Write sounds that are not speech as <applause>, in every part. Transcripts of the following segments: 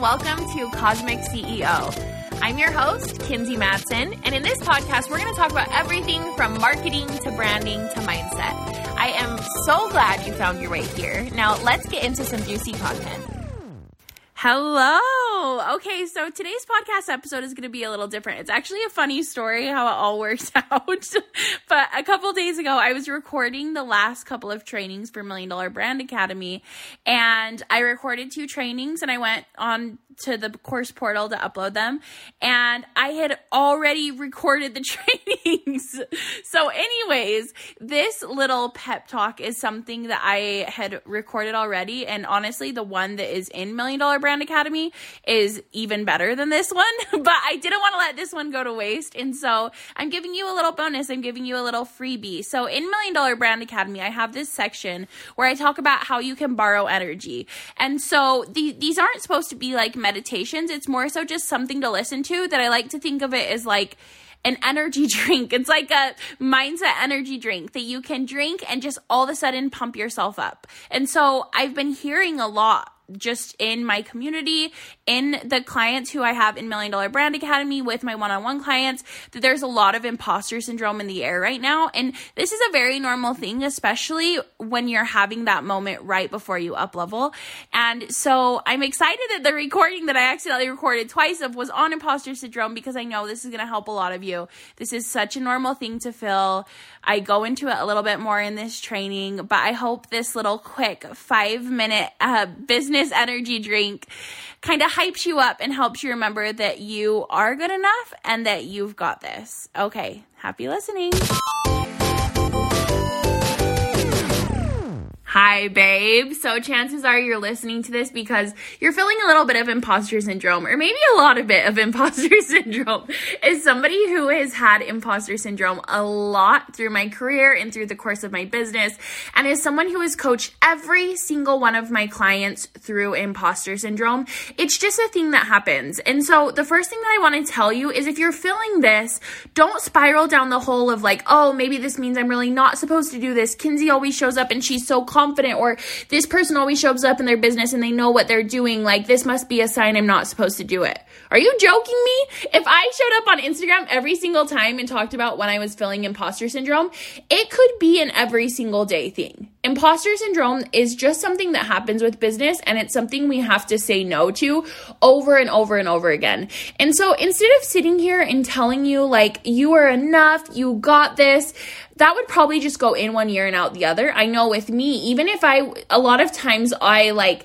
welcome to Cosmic CEO. I'm your host, Kinsey Madsen, and in this podcast, we're going to talk about everything from marketing to branding to mindset. I am so glad you found your way here. Now, let's get into some juicy content. Hello. Oh, okay, so today's podcast episode is going to be a little different. It's actually a funny story how it all <laughs> works out. but a couple days ago, I was recording the last couple of trainings for Million Dollar Brand Academy, and I recorded two trainings and I went on to the course portal to upload them and I had already recorded the <laughs> trainings. so anyways, this little pep talk is something that I had recorded already and honestly the one that is in Million Dollar Brand Academy is even better than this one, <laughs> but I didn't want to let this one go to waste and so I'm giving you a little bonus. I'm giving you a little freebie. So in Million Dollar Brand Academy, I have this section where I talk about how you can borrow energy. And so the, these aren't supposed to be like meditations. It's more so just something to listen to that I like to think of it as like an energy <laughs> drink. It's like a mindset energy drink that you can drink and just all of a sudden pump yourself up. And so I've been hearing a lot just in my community, in the clients who I have in Million Dollar Brand Academy with my one on one clients, that there's a lot of imposter syndrome in the air right now. And this is a very normal thing, especially when you're having that moment right before you up level. And so I'm excited that the recording that I accidentally recorded twice of was on imposter syndrome because I know this is going to help a lot of you. This is such a normal thing to feel. I go into it a little bit more in this training, but I hope this little quick five minute uh, business energy drink kind of hypes you up and helps you remember that you are good enough and that you've got this. Okay, happy listening. Hi, babe. So chances are you're listening to this because you're feeling a little bit of imposter syndrome, or maybe a lot of bit of <laughs> imposter syndrome. As somebody who has had imposter syndrome a lot through my career and through the course of my business, and as someone who has coached every single one of my clients through imposter syndrome, it's just a thing that happens. And so the first thing that I want to tell you is if you're feeling this, don't spiral down the hole of like, oh, maybe this means I'm really not supposed to do this. Kinsey always shows up and she's so confident or this person always shows up in their business and they know what they're doing like this must be a sign I'm not supposed to do it. Are you joking me? If I showed up on Instagram every single time and talked about when I was feeling imposter syndrome, it could be an every single day thing. Imposter syndrome is just something that happens with business and it's something we have to say no to over and over and over again. And so instead of sitting here and telling you like you are enough, you got this, that would probably just go in one ear and out the other. I know with me, even if I, a lot of times I like,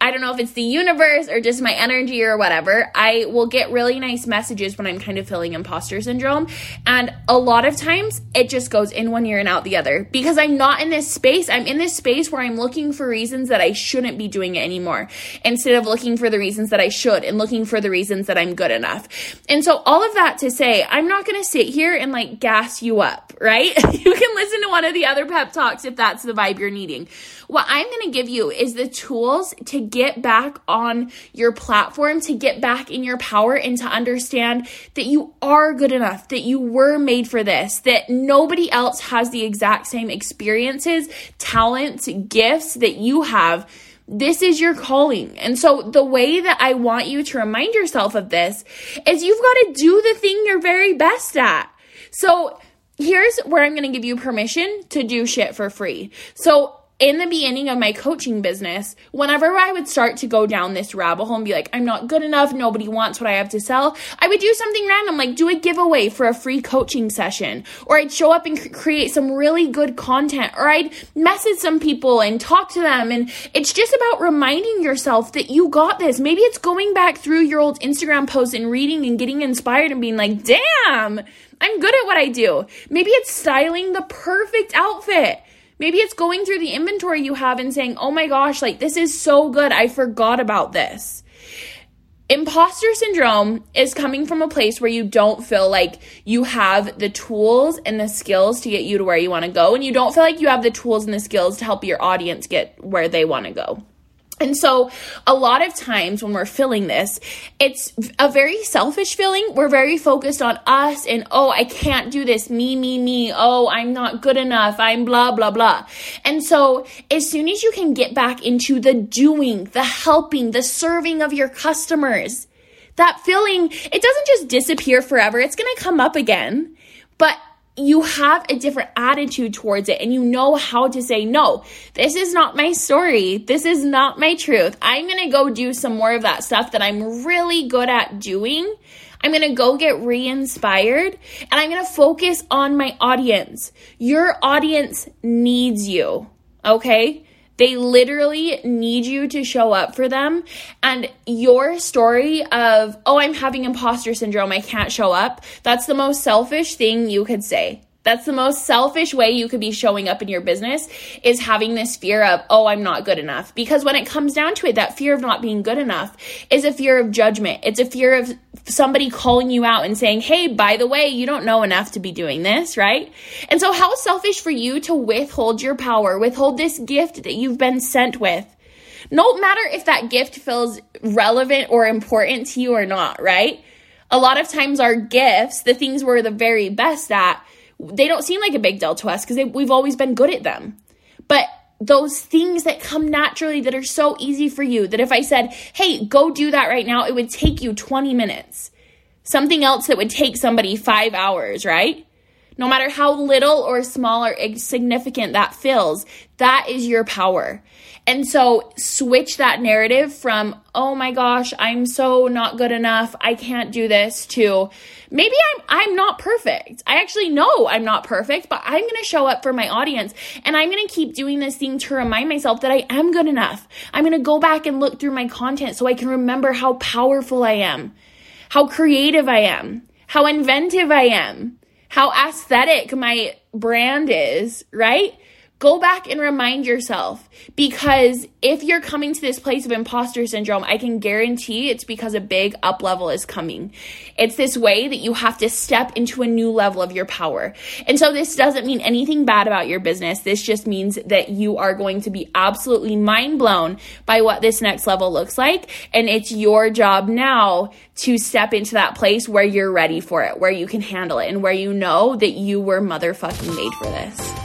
I don't know if it's the universe or just my energy or whatever, I will get really nice messages when I'm kind of feeling imposter syndrome. And a lot of times it just goes in one ear and out the other because I'm not in this space. I'm in this space where I'm looking for reasons that I shouldn't be doing it anymore instead of looking for the reasons that I should and looking for the reasons that I'm good enough. And so, all of that to say, I'm not going to sit here and like gas you up, right? <laughs> you can listen to one of the other pep talks if that's the vibe you're needing. What I'm going to give you is the tools to get back on your platform, to get back in your power, and to understand that you are good enough, that you were made for this, that nobody else has the exact same experiences, talents, gifts that you have. This is your calling. And so, the way that I want you to remind yourself of this is you've got to do the thing you're very best at. So, here's where I'm going to give you permission to do shit for free. So, in the beginning of my coaching business, whenever I would start to go down this rabbit hole and be like, I'm not good enough, nobody wants what I have to sell, I would do something random, like do a giveaway for a free coaching session, or I'd show up and cr- create some really good content, or I'd message some people and talk to them. And it's just about reminding yourself that you got this. Maybe it's going back through your old Instagram posts and reading and getting inspired and being like, damn, I'm good at what I do. Maybe it's styling the perfect outfit. Maybe it's going through the inventory you have and saying, oh my gosh, like this is so good. I forgot about this. Imposter syndrome is coming from a place where you don't feel like you have the tools and the skills to get you to where you want to go, and you don't feel like you have the tools and the skills to help your audience get where they want to go. And so, a lot of times when we're feeling this, it's a very selfish feeling. We're very focused on us and, oh, I can't do this. Me, me, me. Oh, I'm not good enough. I'm blah, blah, blah. And so, as soon as you can get back into the doing, the helping, the serving of your customers, that feeling, it doesn't just disappear forever. It's going to come up again. But you have a different attitude towards it and you know how to say, no, this is not my story. This is not my truth. I'm going to go do some more of that stuff that I'm really good at doing. I'm going to go get re inspired and I'm going to focus on my audience. Your audience needs you. Okay. They literally need you to show up for them. And your story of, oh, I'm having imposter syndrome, I can't show up, that's the most selfish thing you could say. That's the most selfish way you could be showing up in your business is having this fear of, oh, I'm not good enough. Because when it comes down to it, that fear of not being good enough is a fear of judgment. It's a fear of somebody calling you out and saying, hey, by the way, you don't know enough to be doing this, right? And so, how selfish for you to withhold your power, withhold this gift that you've been sent with. No matter if that gift feels relevant or important to you or not, right? A lot of times, our gifts, the things we're the very best at, they don't seem like a big deal to us because we've always been good at them. But those things that come naturally that are so easy for you that if I said, hey, go do that right now, it would take you 20 minutes. Something else that would take somebody five hours, right? No matter how little or small or significant that feels, that is your power. And so switch that narrative from, oh my gosh, I'm so not good enough. I can't do this to maybe I'm I'm not perfect. I actually know I'm not perfect, but I'm going to show up for my audience and I'm going to keep doing this thing to remind myself that I am good enough. I'm going to go back and look through my content so I can remember how powerful I am, how creative I am, how inventive I am, how aesthetic my brand is, right? Go back and remind yourself because if you're coming to this place of imposter syndrome, I can guarantee it's because a big up level is coming. It's this way that you have to step into a new level of your power. And so this doesn't mean anything bad about your business. This just means that you are going to be absolutely mind blown by what this next level looks like. And it's your job now to step into that place where you're ready for it, where you can handle it, and where you know that you were motherfucking made for this.